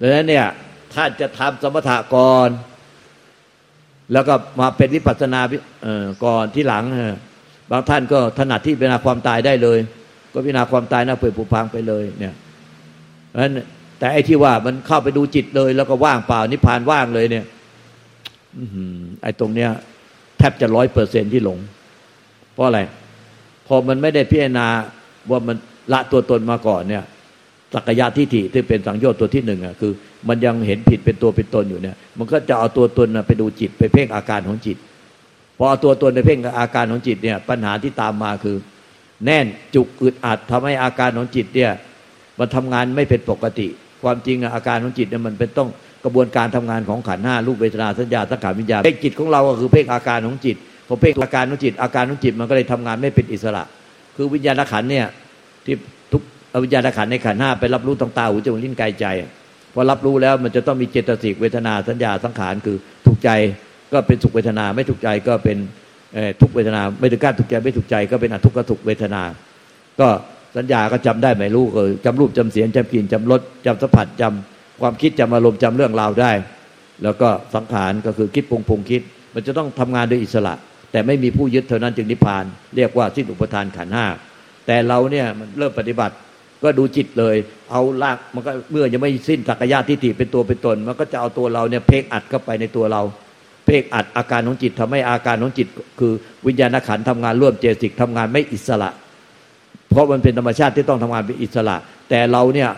ดังนั้นเนี่ยท่านจะทำสมถะก่อน แล้วก็มาเป็นวิปัสสนาก่อนที่หลังบางท่านก็ถนัดที่พิจารณาความตายได้เลย ก็พิจารณาความตายน่าเปื่อยผุพังไปเลยเนี่ยเพราะฉะนั้นแต่ไอ้ที่ว่ามันเข้าไปดูจิตเลย แล้วก็ว่างเปล่านิพพานว่างเลยเนี่ยไอ้ตรงเนี้ย แทบจะร้อยเปอร์เซ็นที่หลง เพราะอะไร พอมันไม่ได้พิจารณาว่ามันละตัวตนมาก่อนเนี่ย สักยะทิฏฐิที่เป็นสังโยชน์ตัวที่หนึ่งอะคือ มันยังเห็นผิดเป็นตัวเป็นตนอยู่เนี่ย มันก็จะเอาตัวตนไปดูจิตไปเพ่งอาการของจิตพอเอาตัวตนไปเพ่งอาการของจิตเนี่ย ปัญหาที่ตามมาคือ แน่นจุกอึดอัดทำให้อาการของจิตเนี่ยมันทำงานไม่เป็นปกติ ความจริงอาการของจิตเนี่ยมันเป็นต้องกระบวนการทำงานของขันห้ารูปเวทนาสัญญาสังขารวิญญาณเพ่งจิตของเราก็คือเพ่งอาการของจิตพอเพ่งอาการของจิต อาการของจิตมันก็เลยทำงานไม่เป็นอิสระ คือวิญญาณขันเนี่ยที่ ทุกวิญญาณขันในขันห้าไปรับรู้ตางตาหูจมูกลิ้นกายใจพอรับรู้แล้วมันจะต้องมีเจตสิกเวทนาสัญญาสังขารคือถูกใจก็เป็นสุขเวทนาไม่ถูกใจก็เป็นทุกเวทนา ไม่ถึงการถูกใจไม่ถูกใจก็เป็นอทุกขทุกเวทนา ก็สัญญาก็จำได้ไม่รู้ก็จำรูปจำเสียงจำกลิ่นจำรสจำสัมผัสจำความคิดจำอารมณ์จำเรื่องราวได้ แล้วก็สังขารก็คือคิดปรุงปรุงคิด มันจะต้องทำงานโดยอิสระ แต่ไม่มีผู้ยึดเท่านั้นจึงนิพพาน เรียกว่าสิ้นอุปทานขันห้าแต่เราเนี่ยมันเริ่มปฏิบัติ ก็ดูจิตเลย เอาลากมันก็เมื่อยังไม่สิ้นสักยะทิฏฐิเป็นตัวเป็นตน มันก็จะเอาตัวเราเนี่ยเพ่งอัดเข้าไปในตัวเรา เพ่งอัดอาการของจิตทำให้อาการของจิต คือวิญญาณขันทำงานร่วมเจสิกทำงานไม่อิสระ เพราะมันเป็นธรรมชาติที่ต้องทำงานเป็นอิสระ แต่เราเนี่ย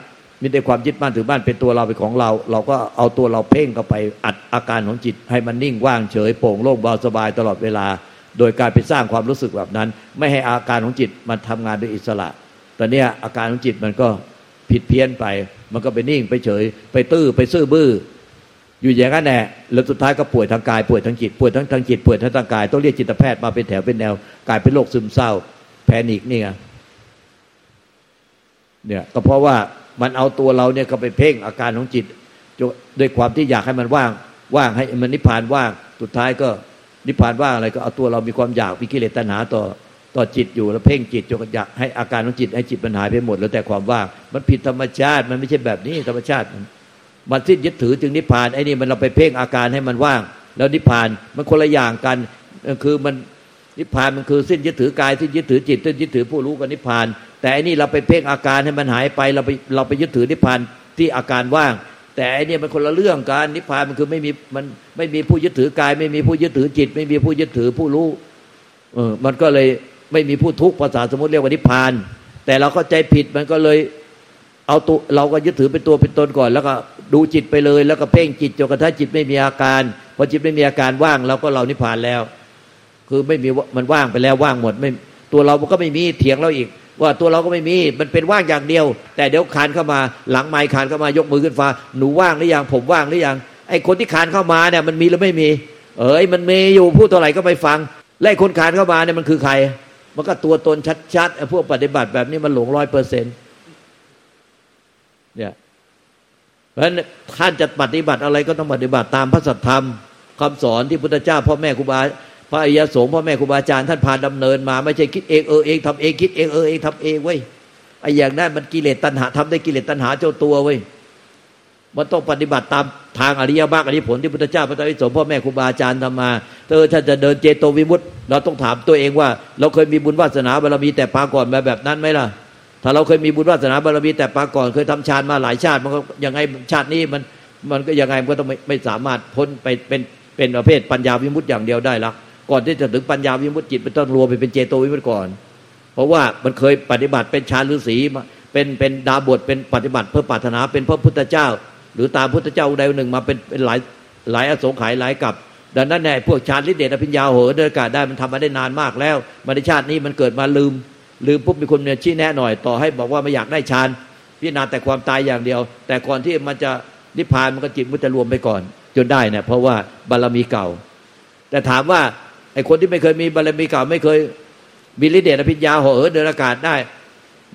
มีแต่ความยึดมั่นถือมั่นเป็นตัวเราเป็นของเรา เราก็เอาตัวเราเพ่งเข้าไปอัดอาการของจิต ให้มันนิ่งว่างเฉยโปร่งโล่งเบาสบายตลอดเวลา โดยการไปสร้างความรู้สึกแบบนั้น ไม่ให้อาการของจิตมันทำงานโดยอิสระ ตอนนี้อาการของจิตมันก็ผิดเพี้ยนไป มันก็ไปนิ่งไปเฉย ไปตื้อไปซื่อบื้อ อยู่อย่างนั้นแหละแล้วสุดท้ายก็ป่วยทางกายป่วยทางจิตป่วยทั้งทางจิตป่วยทั้งทางกายต้องเรียกจิตแพทย์มาเป็นแถวเป็นแนวกลายเป็นโรคซึมเศร้า แพนิกนี่ไงเนี่ยก็เพราะว่ามันเอาตัวเราเนี่ยก็ไปเพ่งอาการของจิตด้วยความที่อยากให้มันว่างว่างให้มันนิพพานว่างสุดท้ายก็นิพพานว่างอะไรก็เอาตัวเรามีความอยากมีกิเลสตัณหาต่อ ต่อจิตอยู่แล้วเพ่งจิตจนอยากให้อาการของจิตให้จิตมันหายไปหมด แล้วแต่ความว่างมันผิดธรรมชาติมันไม่ใช่แบบนี้ธรรมชาติ มันสิ้นยึดถือจึงนิพพานไอ้นี่มันเราไปเพ่งอาการให้มันว่าง แล้วนิพพานมันคนละอย่างกันคือมันนิพพานมันคือสิ้นยึดถือกายสิ้นยึดถือจิตสิ้นยึดถือผู้รู้กับนิพพาน แต่อันนี้เราไปเพ่งอาการให้มันหายไปเราไปเราไปยึดถือนิพพานที่อาการว่าง แต่อันนี้มันคนละเรื่องกันนิพพานมันคือไม่มีมันไม่มีผู้ยึดถือกาย ไม่มีผู้ยึดถือจิต ไม่มีผู้ยึดถือผู้รู้เออมันก็เลย ไม่มีผู้ทุกข์ภาษาสมมติเรียกว่านิพพาน แต่เราเข้าใจผิดมันก็เลยเอาตัวเราก็ยึดถือเป็นตัวเป็นตนก่อน แล้วก็ดูจิตไปเลย แล้วก็เพ่งจิตจนกระทั่งจิตไม่มีอาการพอจิตไม่มีอาการว่างเราก็เรานิพพานแล้ว คือไม่มีมันว่างไปแล้วว่างหมดไม่ตัวเราก็ไม่มีเถียงเราอีก ว่าตัวเราก็ไม่มีมันเป็นว่างอย่างเดียว แต่เดี๋ยวคานเข้ามาหลังไม้คานเข้ามายกมือขึ้นฟ้าหนูว่างหรือยังผมว่างหรือยังไอ้คนที่คานเข้ามาเนี่ยมันมีหรือไม่มี เอ้ยมันมีอยู่พูดเท่าไหร่ก็ไม่ฟังไล่คนคานเข้ามาเนี่ยมันคือใคร มันก็ตัวตนชัดๆไอ้พวกปฏิบัติแบบนี้มันหลงร้อยเปอร์เซ็นต์เนี่ยเพราะฉะนั้นท่านจะปฏิบัติอะไรก็ต้องปฏิบัติตามพระสัทธรรมคำสอนที่พุทธเจ้าพ่อแม่ครูบาพระอริยสงฆ์พ่อแม่ครูบาอาจารย์ท่านพาดำเนินมา ไม่ใช่คิดเองเออเองทำเองคิดเองเออเองทำเองเว้ยไอ้อย่างนั้นมันกิเลสตัณหาทำได้กิเลสตัณหาเจ้าตัวเว้ย มันต้องปฏิบัติตามทางอริยมรรคอริยผลที่พุทธเจ้าพระอิศพ่อแม่ครูบาอาจารย์ทำมาเธอถ้าจะเดินเจโตวิมุตต์เราต้องถามตัวเองว่า เราเคยมีบุญวาสนาบารมีแต่ปาก่อนแบบแบบนั้นไหมล่ะ ถ้าเราเคยมีบุญวาสนาบารมีแต่ปาก่อน เคยทำฌานมาหลายชาติ มันก็ยังไงชาตินี้มันมันก็ยังไงมันก็ต้องไม่ไม่สามารถพ้นไปเป็นเป็นประเภทปัญญาวิมุตต์อย่างเดียวได้ละก่อนที่จะถึงปัญญาวิมุตต์จิตมันต้องรวมไปเป็นเจโตวิมุตต์ก่อน เพราะว่ามันเคยปฏิบัติเป็นฌานฤาษีเป็นเป็นดาบทเป็นปฏิบัติเพื่อปรารถนาเป็นพระพุทธเจ้า หรือตามพุทธเจ้าใดหนึ่งมาเป็นเป็นหลายหลายอสงไขยหลายกับ ดังนั้นในพวกชาติฤทธิเดชอภิญญาโหเดินอากาศได้มันทำมาได้นานมากแล้วมาในชาตินี้มันเกิดมาลืม ลืมปุ๊บมีคนเนี่ยชี้แนะหน่อยต่อให้บอกว่าไม่อยากได้ฌานพิจารณาแต่ความตายอย่างเดียว แต่ก่อนที่มันจะนิพพานมันก็จิตมันจะรวมไปก่อน จนได้เนี่ยเพราะว่าบารมีเก่า แต่ถามว่าไอ้คนที่ไม่เคยมีบารมีเก่าไม่เคยมีฤทธิเดชอภิญญาโหเดินอากาศได้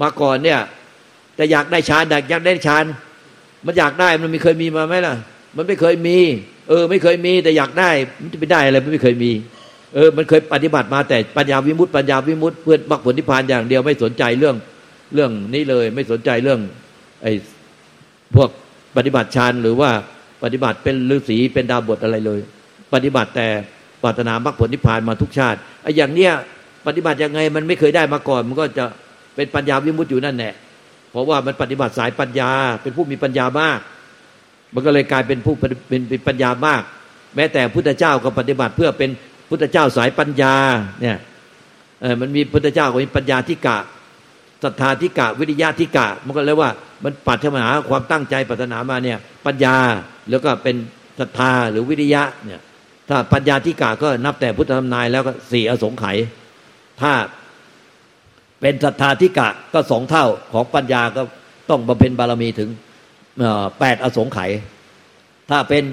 มาก่อนเนี่ยแต่อยากได้ฌานอยากได้ฌาน มันอยากได้มันมีเคยมีมาไหมล่ะ มันไม่เคยมี เออ ไม่เคยมีแต่อยากได้ มันจะไปได้อะไรมันไม่เคยมี เออ มันเคยปฏิบัติมาแต่ปัญญาวิมุตติปัญญาวิมุตติเพื่อมรรคผลนิพพานอย่างเดียวไม่สนใจเรื่องเรื่องนี้เลย ไม่สนใจเรื่อง ไอ้พวกปฏิบัติฌานหรือว่าปฏิบัติเป็นฤาษีเป็นดาวบทอะไรเลย ปฏิบัติแต่ปรารถนามรรคผลนิพพานมาทุกชาติไอ้อย่างเนี้ยปฏิบัติยังไงมันไม่เคยได้มาก่อน มันก็จะเป็นปัญญาวิมุตติอยู่นั่นแหละ เพราะว่ามันปฏิบัติสายปัญญา เป็นผู้มีปัญญามาก มันก็เลยกลายเป็นผู้เป็นเป็นปัญญามาก แม้แต่พุทธเจ้าก็ปฏิบัติเพื่อเป็นพุทธเจ้าสายปัญญาเนี่ยเออมันมีพุทธเจ้าก็มีปัญญาธิกะศรัทธาธิกะ วิริยะธิกะ มันก็เลยว่ามันปรารถนาความตั้งใจปรารถนามาเนี่ยปัญญาแล้วก็เป็นศรัทธาหรือวิริยะเนี่ยถ้าปัญญาธิกะก็นับแต่พุทธธรรมนายแล้วก็สี่อสงไขยถ้า เป็นศรัทธาธิกะก็สองเท่าของปัญญาก็ต้องบำเพ็ญบารมีถึงแปดอสงไขยถ้าเป็น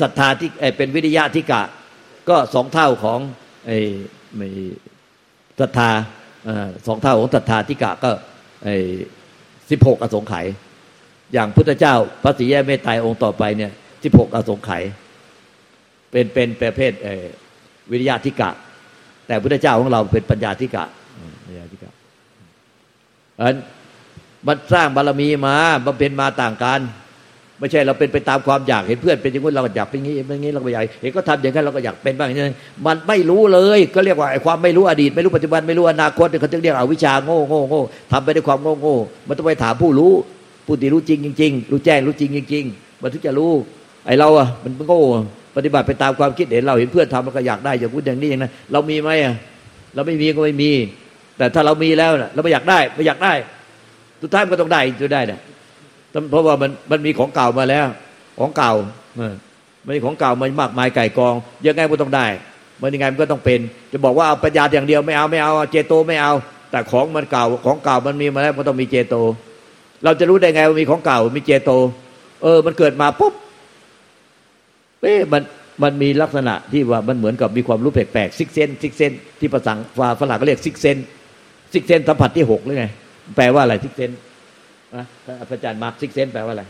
ศรัทธาที่เป็นวิริยะธิกะ ก็สองเท่าของศรัทธาสองเท่าของศรัทธาธิกะก็สิบหกอสงไขยอย่างพุทธเจ้าพระศรีแยเมตไตรองค์ต่อไปเนี่ยสิบหกอสงไขยเป็นเป็นประเภทวิริยะธิกะ แต่พุทธเจ้าของเราเป็นปัญญาธิกะ ปัญญาธิกะอันมันสร้างบารมีมาบำเพ็ญมาต่างกันไม่ใช่เราเป็นไปตามความอยากเห็นเพื่อนเป็นอย่างนี้เราก็อยากเป็นอย่างนี้เป็นอย่างนี้เราก็อยากเห็นก็ทำอย่างนั้นเราก็อยากเป็นบ้างอย่างนี้มันไม่รู้เลย ก็เรียกว่าไอ้ความไม่รู้อดีต ไม่รู้ปัจจุบันไม่รู้อนาคตเขาจึงเรียกเอาวิชาโง่โง่โง่ทำไปด้วยความโง่โง่มันต้องไปถามผู้รู้ผู้ที่รู้จริงจริงรู้แจ้งรู้จริงจริงมันถึงจะรู้ ไอ้เราอะมันโง่ปฏิบัติไปตามความคิดเห็นเราเห็นเพื่อนทำเราก็อยากได้อย่างนู้นอย่างนี้อย่างนั้นเรามีไหมอะเราไม่มีก็ไม่มี แต่ถ้าเรามีแล้วนะเราไม่อยากได้ไม่อยากได้สุดท้ายมันก็ต้องได้จะได้เนี่ยเพราะว่ามันมันมีของเก่ามาแล้ว ของเก่ามันมีของเก่ามันมากมายไก่กองยังไงมันต้องได้ มันยังไงมันก็ต้องเป็น จะบอกว่าเอาปัญญาอย่างเดียวไม่เอาไม่เอาเจโตไม่เอา แต่ของมันเก่าของเก่ามันมีมาแล้วมันต้องมีเจโต เราจะรู้ได้ไงว่ามีของเก่ามีเจโต เออ มันเกิดมาปุ๊บเอ๊ะมันมันมีลักษณะที่ว่ามันเหมือนกับมีความรู้แปลกๆ sixth sense sixth sense ที่ภาษาฝรั่งก็เรียก sixth sense sixth sense สัมผัสที่หกหรือไง แปลว่าอะไร sixth sense อาจารย์มาร์ก sixth sense แปลว่าอะไร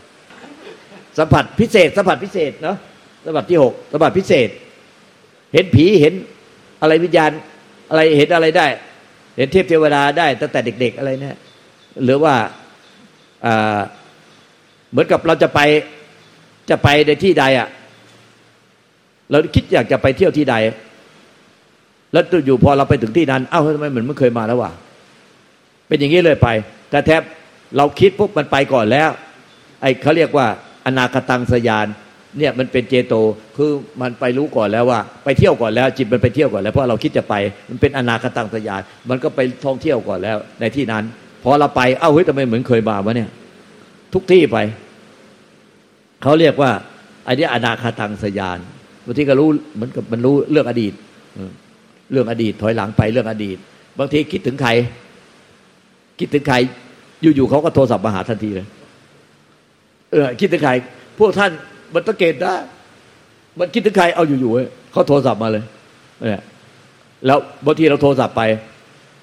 สัมผัสพิเศษ สัมผัสพิเศษเนาะสัมผัสที่หกสัมผัสพิเศษ เห็นผีเห็นอะไรวิญญาณ อะไรเห็นอะไรได้ เห็นเทพเทวดาได้ตั้งแต่เด็ก ๆอะไรเนี่ยหรือว่าเหมือนกับเราจะไปจะไปในที่ใดอะ เราคิดอยากจะไปเที่ยวที่ใด แล้วอยู่พอเราไปถึงที่นั้น เอ้าทำไมเหมือนไม่เคยมาแล้ววะ เป็นอย่างนี้เลยไป แต่แทบเราคิดปุ๊บมันไปก่อนแล้ว ไอ้เขาเรียกว่าอนาคตังสยานเนี่ยมันเป็นเจโตคือมันไปรู้ก่อนแล้วว่า ไปเที่ยวก่อนแล้ว จิตมันไปเที่ยวก่อนแล้วเพราะเราคิดจะไปมันเป็นอนาคตังสยานมันก็ไปท่องเที่ยวก่อนแล้วในที่นั้นพอเราไปเอ้าเฮ้ยทำไมเหมือนเคยมาวะเนี่ย ทุกที่ไปเขาเรียกว่าไอ้นี่อนาคตังสยานบางทีก็รู้เหมือนกับมันรู้เรื่องอดีตเรื่องอดีตถอยหลังไปเรื่องอดีต บางทีคิดถึงใคร คิดถึงใครอยู่ๆเขาก็โทรศัพท์มาหาทันทีเลย เออ คิดถึงใครพวกท่านมันตะเกตได้มันคิดถึงใครเอาอยู่ๆเขาโทรศัพท์มาเลยเนี่ยแล้วบางทีเราโทรศัพท์ไป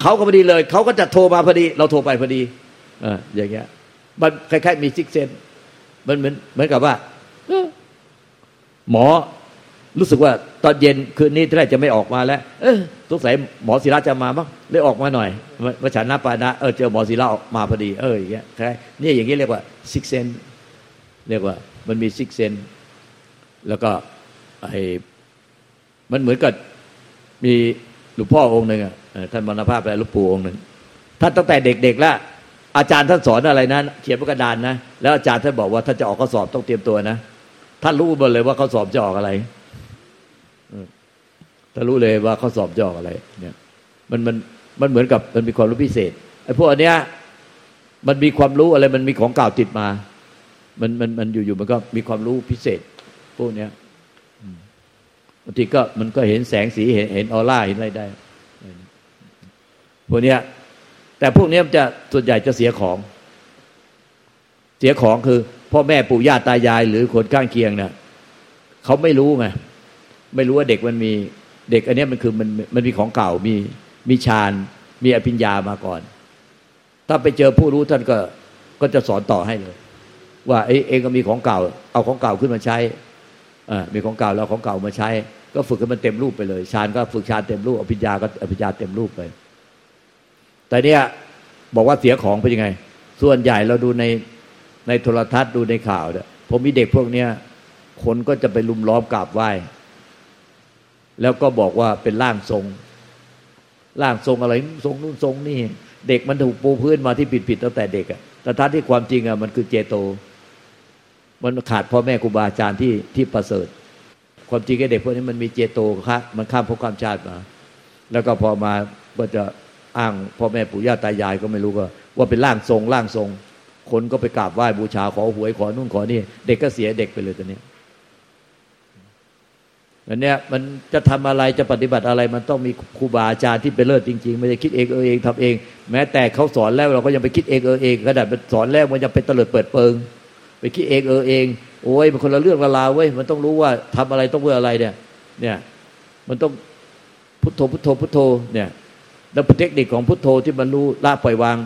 เขาก็พอดีเลยเขาก็จะโทรมาพอดี เราโทรไปพอดี เอออย่างเงี้ย มันคล้ายๆมีซิกเซนมันเหมือนเหมือนกับว่าหมอ รู้สึกว่าตอนเย็นคืนนี้ที่แรกจะไม่ออกมาแล้ว เออสงสัยหมอศิลาจะมามั้งเลยออกมาหน่อยมาฉันนับปานะเออเจอหมอศิลาออกมาพอดี เอออย่างเงี้ยใช่นี่อย่างนี้เรียกว่าsixth sense เรียกว่ามันมี sixth sense แล้วก็ไอ้มันเหมือนกับมีหลวงพ่อองค์หนึ่งอะท่านมรณภาพไปหลวงปู่องค์หนึ่งท่านตั้งแต่เด็กๆแล้วอาจารย์ท่านสอนอะไรนะเขียนบนกระดานนะแล้วอาจารย์ท่านบอกว่าท่านจะออกข้อสอบต้องเตรียมตัวนะท่านรู้หมดเลยว่าข้อสอบจะออกอะไร ท่านรู้เลยว่าข้อสอบจะออกอะไร เนี่ย มันมันมันเหมือนกับมันมีความรู้พิเศษไอ้พวกอันเนี้ยมันมีความรู้อะไรมันมีของเก่าติดมา มันมันมันอยู่ๆมันก็มีความรู้พิเศษ พวกเนี้ยบางทีก็มันก็เห็นแสงสีเห็นเห็นออร่าเห็นอะไรได้พวกเนี้ย แต่พวกนี้มันจะส่วนใหญ่จะเสียของ เสียของคือ พ่อแม่ปู่ย่าตายาย หรือคนข้างเคียงเนี่ยเขาไม่รู้ไง ไม่รู้ว่าเด็กมันมีเด็กอันนี้มันคือมันมันมีของเก่ามีมีฌานมีอภิญญามาก่อน ถ้าไปเจอผู้รู้ท่านก็ก็จะสอนต่อให้เลย ว่าเองก็มีของเก่า เอาของเก่าขึ้นมาใช้อ่ามีของเก่าแล้วของเก่ามาใช้ ก็ฝึกให้มันเต็มรูปไปเลยฌานก็ฝึกฌานเต็มรูปอภิญญาก็อภิญญาเต็มรูปไปแต่เนี้ยบอกว่าเสียของเป็นยังไง ส่วนใหญ่เราดูในในโทรทัศน์ดูในข่าวเนี่ยผมมีเด็กพวกเนี้ยคนก็จะไปลุมล้อมกราบไหว้ แล้วก็บอกว่าเป็นร่างทรงร่างทรงอะไรทรงนู่นทรงนี่ เด็กมันถูกปูพื้นมาที่ผิดผิดตั้งแต่เด็กอะแต่ท้านที่ความจริงอะมันคือเจโต มันขาดพ่อแม่ครูบาอาจารย์ที่ที่ประเสริฐ ความจริงไอ้เด็กพวกนี้มันมีเจโตครับมันข้ามภพข้ามชาติมา แล้วก็พอมาก็จะอ้างพ่อแม่ปู่ย่าตายายก็ไม่รู้ก็ว่าเป็นร่างทรงร่างทรง คนก็ไปกราบไหว้บูชาขอหวยขอนู่นขอนี่ เด็กก็เสียเด็กไปเลยตอนนี้ อันเนี้ยมันจะทำอะไรจะปฏิบัติอะไร มันต้องมีครูบาอาจารย์ที่เป็นเลิศจริงๆไม่ได้คิดเองเออเองทำเอง แม้แต่เขาสอนแล้วเราก็ยังไปคิดเองเออเองขนาดสอนแล้วมันยังเป็นเตลิดเปิดเปิง ไปคิดเองเออเอง โอ้ยมันคนละเรื่องละลาวเว้ยมันต้องรู้ว่าทำอะไรต้องเพื่ออะไรเนี่ย เนี่ยมันต้องพุทโธพุทโธพุทโธเนี่ยแล้วเทคนิคของพุทโธที่มันรู้ละปล่อยวาง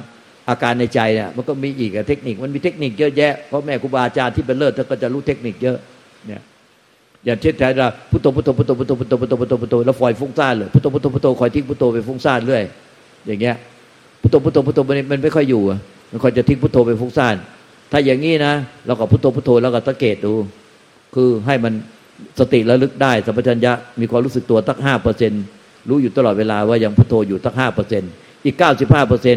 อาการในใจเนี่ยมันก็มีอีกเทคนิคมันมีเทคนิคเยอะแยะเพราะแม่ครูบาอาจารย์ที่เป็นเลิศท่านก็จะรู้เทคนิคเยอะเนี่ย อย่างเช่นแต่เราพุทโธพุทโธพุทโธพุทโธพุทโธพุทโธพุทโธพุทโธแล้วปล่อยฟุ้งซ่านเลยพุทโธพุทโธพุทโธคอยทิ้งพุทโธไปฟุ้งซ่านเรื่อยอย่างเงี้ยพุทโธพุทโธพุทโธมันมันไม่ค่อยอยู่มันคอยจะทิ้งพุทโธไปฟุ้งซ่าน ถ้าอย่างนี้นะเราก็พุทโธพุทโธแล้วก็สังเกตดู คือให้มันสติระลึกได้สัมปชัญญะมีความรู้สึกตัวตั้งห้าเปอร์เซ็นรู้อยู่ตลอดเวลาว่ายังพุทโธอยู่ตั้งห้าเปอร์เซ็นอีกเก้าสิบห้าเปอร์เซ็น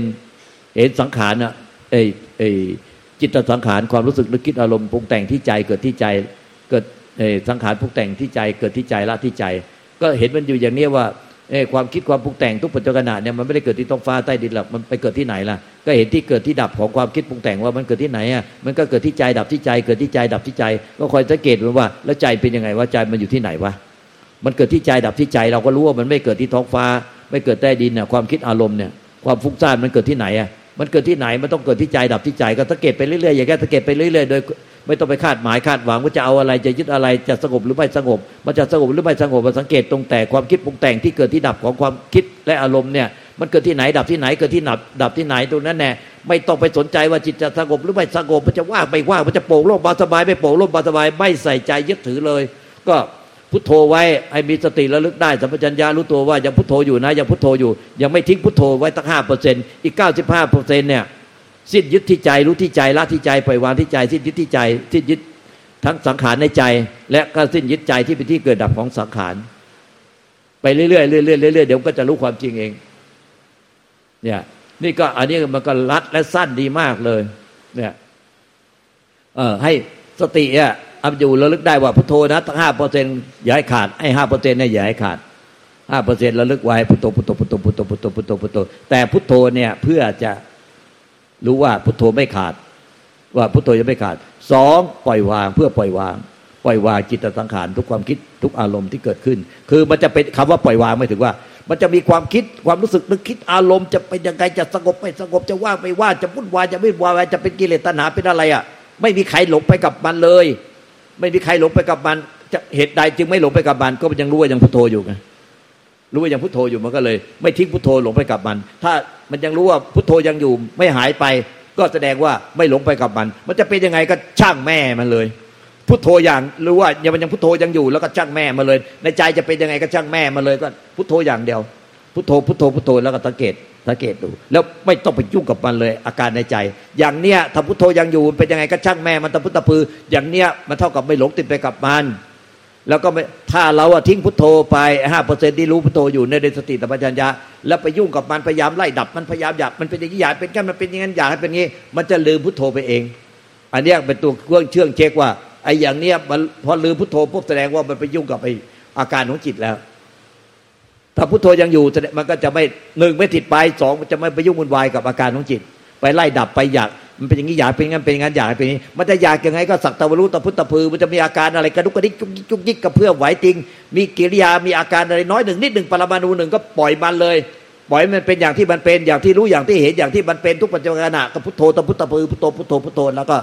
เห็นสังขารนะเอเอจิตสังขารความรู้สึกนึกคิดอารมณ์ปรุงแต่งที่ใจเกิดที่ใจ สังขารปรุงแต่งที่ใจเกิดที่ใจละที่ใจ ก็เห็นมันอยู่อย่างนี้ว่าความคิดความปรุงแต่งทุกปัจจุบันเนี่ยมันไม่ได้เกิดที่ท้องฟ้าใต้ดินหรอกมันไปเกิดที่ไหนล่ะ ก็เห็นที่เกิดที่ดับของความคิดปรุงแต่งว่ามันเกิดที่ไหนอะมันก็เกิดที่ใจดับที่ใจ เกิดที่ใจดับที่ใจ ก็คอยสังเกตมันว่า แล้วใจเป็นยังไงว่าใจมันอยู่ที่ไหนวะมันเกิดที่ใจดับที่ใจเราก็รู้ว่ามันไม่เกิดที่ท้องฟ้า ไม่เกิดใต้ดินน่ะความคิดอารมณ์เนี่ยความฟุ้งซ่านมันเกิดที่ไหนอะ มันเกิดที่ไหนมันต้องเกิดที่ใจดับที่ใจ ก็สังเกตไปเรื่อยๆอย่างแค่สังเกตไปเรื่อยๆโดยไม่ต้องไปคาดหมายคาดหวังว่าจะเอาอะไรจะยึดอะไรจะสงบหรือไม่สงบ มันจะสงบหรือไม่สงบมาสังเกตตรงแต่ความคิดปรุงแต่งที่เกิดที่ดับของความคิดและอารมณ์เนี่ยมันเกิดที่ไหนดับที่ไหนเกิดที่ดับดับที่ไหนตรงนั้นแน่ไม่ต้องไปสนใจว่าจิตจะสงบหรือไม่สงบมันจะว่างไปว่างมันจะโปร่งโล่งเบาสบายไม่โปร่งโล่งเบาสบายไม่ใส่ใจยึดถือเลย ก็ พุทโธไว้ให้มีสติระลึกได้สัมปชัญญะรู้ตัวว่ายังพุทโธอยู่นะยังพุทโธอยู่ ยังไม่ทิ้งพุทโธไว้ตั้งห้าเปอร์เซ็นต์อีกเก้าสิบห้าเปอร์เซ็นต์เนี่ยสิ้นยึดที่ใจรู้ที่ใจละที่ใจปล่อยวางที่ใจ สิ้นยึดที่ใจสิ้นยึดทั้งสังขารในใจ และก็สิ้นยึดใจที่เป็นที่เกิดดับของสังขารไปเรื่อยๆเรื่อยๆเรื่อยๆเดี๋ยวก็จะรู้ความจริงเอง เนี่ย นี่ก็อันนี้มันก็รัดและสั้นดีมากเลย เนี่ย เออให้สติอะ อับอยู่ระลึกได้ว่าพุทโธนะตั้งห้าเปอร์เซ็นต์อย่าให้ขาดไอ้ห้าเปอร์เซ็นต์เนี่ยอย่าให้ขาดห้าเปอร์เซ็นต์ระลึกไว้พุทโธพุทโธพุทโธพุทโธพุทโธพุทโธพุทโธแต่พุทโธเนี่ยเพื่อจะรู้ว่าพุทโธไม่ขาด ว่าพุทโธยังไม่ขาดสองปล่อยวางเพื่อปล่อยวางปล่อยวางจิตสังขารทุกความคิดทุกอารมณ์ที่เกิดขึ้น คือมันจะเป็นคำว่าปล่อยวางไม่ถึงว่า มันจะมีความคิดความรู้สึกนึกคิดอารมณ์จะเป็นยังไงจะสงบไม่สงบจะว่างไม่ว่าจะวุ่นวายจะไม่วุ่นวายจะเป็นกิเลสตัณหาเป็นอะไรอะไม่มีใครหลงไปกับมันเลย ไม่มีใครหลงไปกับมันจะเหตุใดจึงไม่หลงไปกับมัน ก็ยังรู้ว่ายังพุทโธอยู่ไงรู้ว่ายังพุทโธอยู่มันก็เลย ไม่ทิ้งพุทโธหลงไปกับมัน ถ้ามันยังรู้ว่าพุทโธยังอยู่ไม่หายไป ก็แสดงว่าไม่หลงไปกับมัน มันจะเป็นยังไงก็ช่างแม่มันเลย พุทโธอย่างรู้ว่ายังมันยังพุทโธยังอยู่แล้วก็ช่างแม่มาเลย ในใจจะเป็นยังไงก็ช่างแม่มาเลยก็พุทโธอย่างเดียว พุทโธพุทโธพุทโธแล้วก็สังเกต สังเกตดู แล้วไม่ต้องไปยุ่งกับมันเลย อาการในใจ อย่างเนี้ยถ้าพุทโธยังอยู่เป็นยังไงก็ช่างแม่มันตะพุทธพือ อย่างเนี้ยมันเท่ากับไม่หลงติดไปกับมันแล้วก็ถ้าเราทิ้งพุทโธไปห้าเปอร์เซ็นที่รู้พุทโธอยู่ในสติตปัญญาแล้วไปยุ่งกับมันพยายามไล่ดับมันพยายามอยากมันเป็นอย่างนี้อยากเป็นกันมันเป็นอย่างนั้นอยากให้เป็นงี้ มันจะลืมพุทโธไปเอง อันนี้เป็นตัวเครื่องเชื่องเช็คว่าไอ้อย่างเนี้ยมันพอลืมพุทโธปุ๊บแสดงว่ามันไปยุ่งกับไอ้อาการของจิตแล้ว ถ้าพุทโธยังอยู่มันก็จะไม่หนึ่งไม่ติดไปสองมันจะไม่ไปยุ่งวุ่นวายกับอาการของจิต ไปไล่ดับไปอยากมันเป็นอย่างนี้อยากเป็นงั้นเป็นงั้นอยากเป็นนี้ มันจะอยากยังไงก็สักตะวรุตะพุทธพือ มันจะมีอาการอะไรกระดุกกระดิกจุกยิกจุกยิกกระเพื่อมไหวติง มีกิริยามีอาการอะไรน้อยหนึ่งนิดหนึ่งปรมาณูหนึ่งก็ปล่อยมันเลย ปล่อยมันเป็นอย่างที่มันเป็นอย่างที่รู้อย่างที่เห็นอย่างที่มันเป็นทุกปัจจุบันะก็พุทโธตะพุทธพือพุทโธพุทโธพุทโธแล้วก็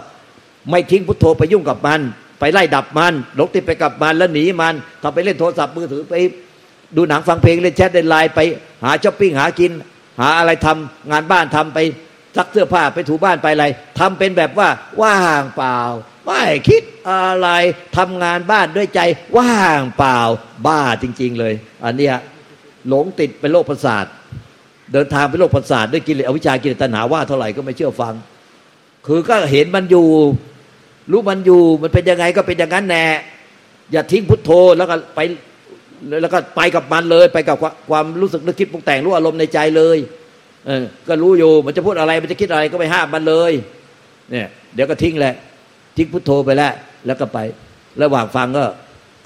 ไม่ทิ้งพุทโธไปยุ่งกับมัน ไปไล่ดับมันหลงติดไปกับมันแล้วหนีมันทำไปเล่นโทรศัพท์มือถือไป ดูหนังฟังเพลงเล่นแชทเล่นไลน์ไปหาช้อปปิ้งหากิน หาอะไรทำงานบ้านทำไปซักเสื้อผ้าไปถูบ้านไปอะไรทำเป็นแบบว่าว่างเปล่า ไม่คิดอะไรทำงานบ้านด้วยใจว่างเปล่า บ้าจริง ๆ เลย อันนี้หลงติดเป็นโรคประสาท เดินทางเป็นโรคประสาทด้วยกิเลสอวิชากิเลสตัณหาว่าเท่าไหร่ก็ไม่เชื่อฟัง คือก็เห็นมันอยู่ รู้มันอยู่มันเป็นยังไงก็เป็นอย่างนั้นแน่อย่าทิ้งพุทโธแล้วก็ไป แล้วก็ไปกับมันเลย ไปกับความรู้สึกนึกคิดปรุงแต่งรู้อารมณ์ในใจเลยเออก็รู้อยู่มันจะพูดอะไรมันจะคิดอะไรก็ไปห้ามมันเลย เนี่ย เดี๋ยวก็ทิ้งแหละ ทิ้งพุทโธไปแล้วแล้วก็ไประหว่างฟังก็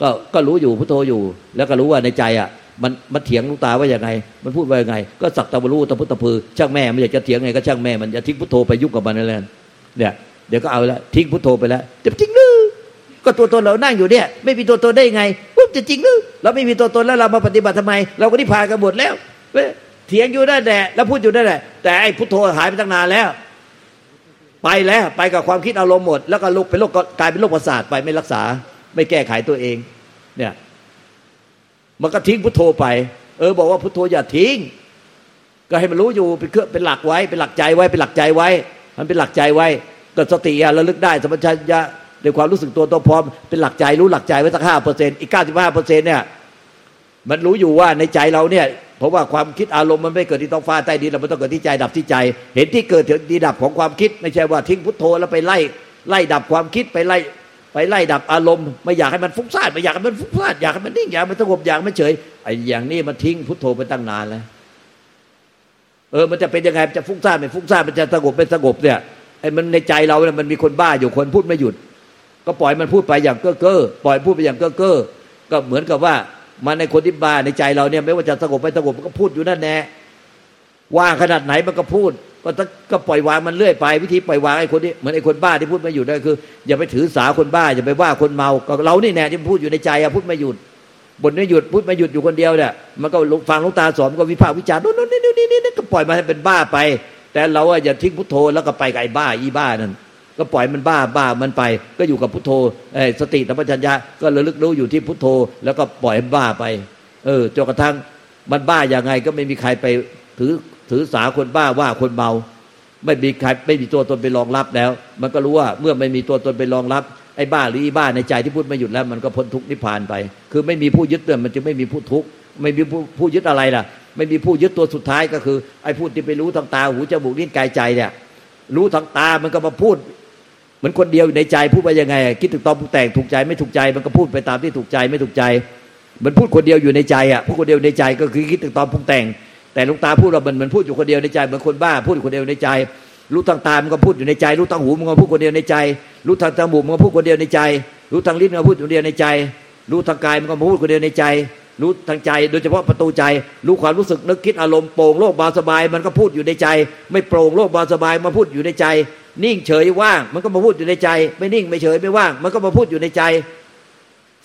ก็ก็รู้อยู่พุทโธอยู่ แล้วก็รู้ว่าในใจอะมันมันเถียงลูกตาว่าอย่างไง มันพูดว่าอย่างไง ก็สักตะวรู้ตะพุทธพือช่างแม่มันอยากจะเถียงไงก็ช่างแม่มันจะทิ้งพุทโธไปยุ่งกับมันนั่นแหละเนี่ยเดี๋ยวก็เอาละทิ้งพุทโธไปแล้วจะจริงหรือ ก็ตัวตนเรานั่งอยู่เนี่ย ไม่มีตัวตนได้ไงปุ๊บจะจริงหรือเราไม่มีตัวตนแล้วเรามาปฏิบัติทำไม เราก็นิพพานกันหมดแล้วเถียงอยู่ได้แต่แล้วพูดอยู่ได้แต่แต่ไอ้พุทโธหายไปตั้งนานแล้ว ไปแล้วไปกับความคิดอารมณ์หมด แล้วก็ลุกเป็นโรคกลายเป็นโรคประสาทไปไม่รักษา ไม่แก้ไขตัวเอง เนี่ย มันก็ทิ้งพุทโธไป เออ บอกว่าพุทโธอย่าทิ้ง ก็ให้มันรู้อยู่เป็นเครื่องเป็นหลักไว้เป็นหลักใจไว้เป็นหลักใจไว้ มันเป็นหลักใจไว้เกิดสติอะระลึกได้สมัชัญญะ ในความรู้สึกตัวตัวพร้อมเป็นหลักใจรู้หลักใจไว้สักห้าเปอร์เซ็นต์อีกเก้าสิบห้าเปอร์เซ็นต์เนี่ยมันรู้อยู่ว่าในใจเราเนี่ยเพราะว่าความคิดอารมณ์มันไม่เกิดที่ท้องฟ้าใต้ดินเราไม่ต้องเกิดที่ใจดับที่ใจ เห็นที่เกิดที่ดับของความคิด ไม่ใช่ว่าทิ้งพุทโธแล้วไปไล่ไล่ดับความคิดไปไล่ไปไล่ดับอารมณ์ไม่อยากให้มันฟุ้งซ่านไม่อยากให้มันฟุ้งซ่านอยากให้มันนิ่งอยากมันสงบอยากมันเฉยไอ้อย่างนี้มันทิ้งพุทโธไปตั้งนานแล้วเออมันจะเป็นยังไงจะฟุ้งซ่านไม่ฟุ้งซ่านมันจะสงบเป็นสงบเนี่ยไอ้มันในใจเราเนี่ยมันมีคนบ้าอยู่คนพูดไม่หยุด ก็ปล่อยมันพูดไปอย่างเก้อเก้อปล่อยพูดไปอย่างเก้อเก้อก็เหมือนกับว่ามันในคนที่บ้าในใจเราเนี่ยไม่ว่าจะสงบไม่สงบมันก็พูดอยู่นั่นแน่ว่างขนาดไหนมันก็พูด ก็ก็ปล่อยวางมันเรื่อยไป วิธีปล่อยวางไอ้คนที่เหมือนไอ้คนบ้าที่พูดไม่หยุดได้คือ อย่าไปถือสาคนบ้าอย่าไปว่าคนเมาก็เรานี่แน่ที่พูดอยู่ในใจอะพูดไม่หยุดบนไม่หยุดพูดไม่หยุดอยู่คนเดียวเนี่ยมันก็ฟังลูกตาสอนก็วิพากษ์วิจารณ์โน่นนี่นี่นี่นี่ก็ปล่อยมันให้เป็นบ้าไป แต่เราอะอย่าทิ้งพุทโธแล้วก็ไปกับไอ้บ้าอีบ้านั่น ก็ปล่อยมันบ้าบ้ามันไป ก็อยู่กับพุทโธสติธรรมชัญญะก็ระลึกรู้อยู่ที่พุทโธ แล้วก็ปล่อยบ้าไป เออจนกระทั่งมันบ้าอย่างไงก็ไม่มีใครไปถือถือสาคนบ้าว่าคนเมา ไม่มีใครไม่มีตัวตนไปรองรับแล้ว มันก็รู้ว่าเมื่อไม่มีตัวตนไปรองรับไอ้บ้าหรืออีบ้าในใจที่พูดไม่หยุดแล้วมันก็พ้นทุกข์นิพพานไป คือไม่มีผู้ยึดเนี่ยมันจะไม่มีผู้ทุกข์ไม่มีผู้ผู้ยึดอะไรล่ะ ไม่มีผู้ยึดตัวสุดท้ายก็คือ ไอ้พูดที่ไปรู้ทางตาหูจมูกลิ้นกายใจเนี่ยรู้ทางตามันก็มาพูด เหมือนคนเดียวในใจพูดไปยังไง คิดถึงตอนแต่งถูกใจไม่ถูกใจ มันก็พูดไปตามที่ถูกใจไม่ถูกใจมือนพูดคนเดียวอยู่ในใจอะพูดคนเดียวในใจก็คือคิดถึงตอนปรุงแต่ง แต่ลุงตาพูดว่ามันเหมือนพูดอยู่คนเดียวในใจเหมือนคนบ้าพูดคนเดียวในใจรู้ทางตามันก็พูดอยู่ในใจ รู้ทางหูมันก็พูดคนเดียวในใจ รู้ทางจมูกมันก็พูดคนเดียวในใจ รู้ทางลิ้นมันก็พูดคนเดียวในใจ รู้ทางกายมันก็พูดคนเดียวในใจ รู้ทางใจ โดยเฉพาะประตูใจ รู้ความรู้สึกนึกคิดอารมณ์โปร่งโลกบาสบาย มันก็พูดอยู่ในใจ ไม่โปร่งโลกบาสบายมาพูดอยู่ในใจ นิ่งเฉยว่าง มันก็มาพูดอยู่ในใจ ไม่นิ่งไม่เฉยไม่ว่าง มันก็มาพูดอยู่ในใจ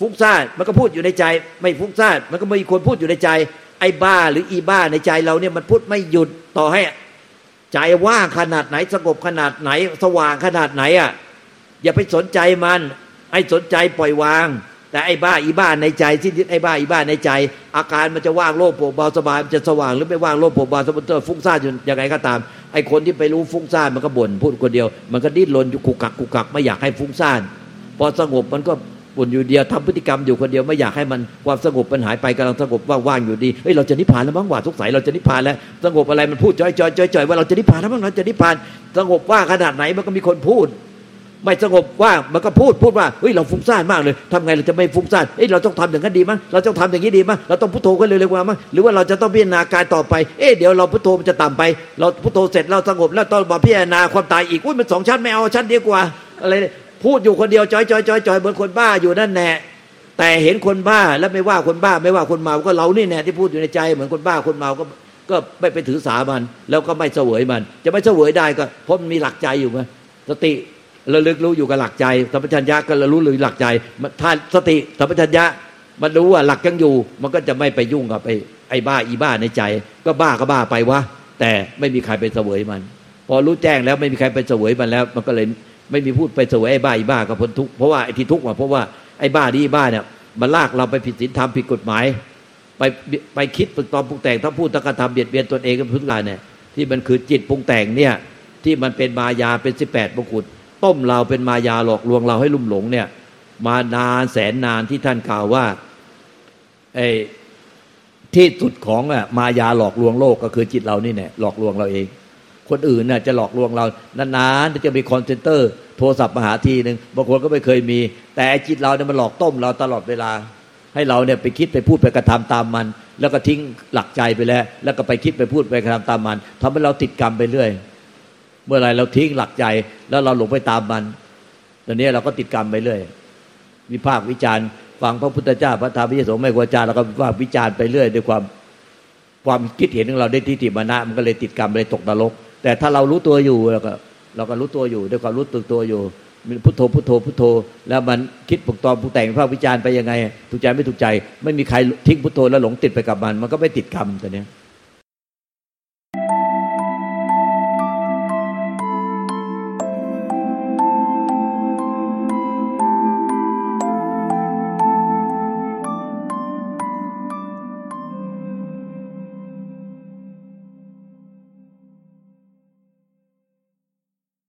ฟุ้งซ่านมันก็พูดอยู่ในใจ ไม่ฟุ้งซ่านมันก็มีคนพูดอยู่ในใจ ไอ้บ้าหรืออีบ้าในใจเราเนี่ยมันพูดไม่หยุดต่อให้ ใจว่างขนาดไหนสงบขนาดไหน สว่างขนาดไหนอะอย่าไปสนใจมันไอ้สนใจปล่อยวาง แต่ไอ้บ้าอีบ้าในใจที่ยึดไอ้บ้าอีบ้าในใจ อาการมันจะว่างโล่งโปร่งเบาสบายมันจะสว่างหรือไม่ว่างโล่งโปร่งเบาสบายฟุ้งซ่านอยู่ยังไงก็ตาม ไอ้คนที่ไปรู้ฟุ้งซ่านมันก็บ่นพูดคนเดียว มันก็ดิ้นรนอยู่กุกกักกุกกักไม่อยากให้ฟุ้งซ่านพอสงบมันก็บ่นอยู่เดียวทำพฤติกรรมอยู่คนเดียวไม่อยากให้มันความสงบมันหายไปกำลังสงบว่างๆอยู่ดีเฮ้ยเราจะนิพพานแล้วมั้งว่าทุกสายเราจะนิพพานแล้วสงบอะไรมันพูดจ่อยๆจ่อยๆว่าเราจะนิพพานแล้วมั้งเราจะนิพพานสงบว่าขนาดไหนมันก็มีคนพูด ไม่สงบว่ามันก็พูดพูดว่าเฮ้ยเราฟุ้งซ่านมากเลยทำไงเราจะไม่ฟุ้งซ่านเฮ้ยเราต้องทำอย่างนั้นดีมั้งเราต้องทำอย่างนี้ดีมั้งเราต้องพุทโธกันเร็วๆมั้งหรือว่าเราจะต้องพิจารณากายต่อไปเอ๊ะเดี๋ยวเราพุทโธมันจะต่ำไป เราพุทโธเสร็จเราสงบแล้วต้องมาพิจารณาความตายอีกอุ้ยมันสองชั้นไม่เอาชั้นเดียวกว่าอะไรพูดอยู่คนเดียวจอยจอยจอยจอยเหมือนคนบ้าอยู่นั่นแน่แต่เห็นคนบ้าแล้วไม่ว่าคนบ้าไม่ว่าคนเมาก็เรานี่แน่ที่พูดอยู่ในใจเหมือนคนบ้าคนเมาก็ก็ไม่ไปถือสามัน แล้วก็ไม่เสวยมัน จะไม่เสวยได้ก็เพราะมันมีหลักใจอยู่ไงสติ ระลึกรู้อยู่กับหลักใจสัมปชัญญะก็ระรู้หรือหลักใจถ้าสติสัมปชัญญะมันรู้ว่าหลักยังอยู่ มันก็จะไม่ไปยุ่งกับไอ้ไอ้บ้าอีบ้าในใจ ก็บ้าก็บ้าไปวะแต่ไม่มีใครไปเสวยมัน พอรู้แจ้งแล้วไม่มีใครไปเสวยมันแล้ว มันก็เลยไม่มีพูดไปเสวยไอ้บ้าอีบ้าก็พ้นทุกเพราะว่าไอ้ที่ทุกข์เพราะว่าไอ้บ้าดีบ้าเนี่ยมันลากเราไปผิดศีลธรรมผิดกฎหมาย ไปไปคิดปรึกตอมปรุงแต่งถ้าพูดตะกระทำเบียดเบียนตนเองกับพุทธลาเนี่ยที่มันคือจิตปรุงแต่งเนี่ยที่มันเป็นมายาเป็นสิบแปดมงกุฎ ต้มเราเป็นมายาหลอกลวงเราให้ลุ่มหลงเนี่ย มานานแสนนานที่ท่านกล่าวว่าไอ้ที่สุดของอะมายาหลอกลวงโลกก็คือจิตเรานี่แน่หลอกลวงเราเอง คนอื่นน่ะจะหลอกลวงเรานานๆจะมีคอนเซนเตอร์ โทรศัพท์มาหาทีหนึ่งบางคนก็ไม่เคยมี แต่จิตเราเนี่ยมันหลอกต้มเราตลอดเวลา ให้เราเนี่ยไปคิดไปพูดไปกระทำตามมัน แล้วก็ทิ้งหลักใจไปแล้ว แล้วก็ไปคิดไปพูดไปกระทำตามมันทำให้เราติดกรรมไปเรื่อย เมื่อไรเราทิ้งหลักใจแล้วเราหลงไปตามมัน ตอนนี้เราก็ติดกรรมไปเรื่อยวิพากษ์วิจารณ์ฟังพระพุทธเจ้าพระธรรมพระสงฆ์ไม่ควรจารย์เราก็วิพาวิจารณ์ไปเรื่อยด้วยความความคิดเห็นของเราได้ทิฏฐิมานะมันก็เลยติดกรรมเลยตกนรก แต่ถ้าเรารู้ตัวอยู่เราก็เราก็รู้ตัวอยู่ ด้วยความรู้ตัวตัวอยู่มีพุทโธพุทโธพุทโธ แล้วมันคิดปกตอมผู้แต่งภาควิจารณ์ไปยังไงถูกใจไม่ถูกใจ ไม่มีใครทิ้งพุทโธแล้วหลงติดไปกับมัน มันก็ไม่ติดกรรมตัวเนี้ย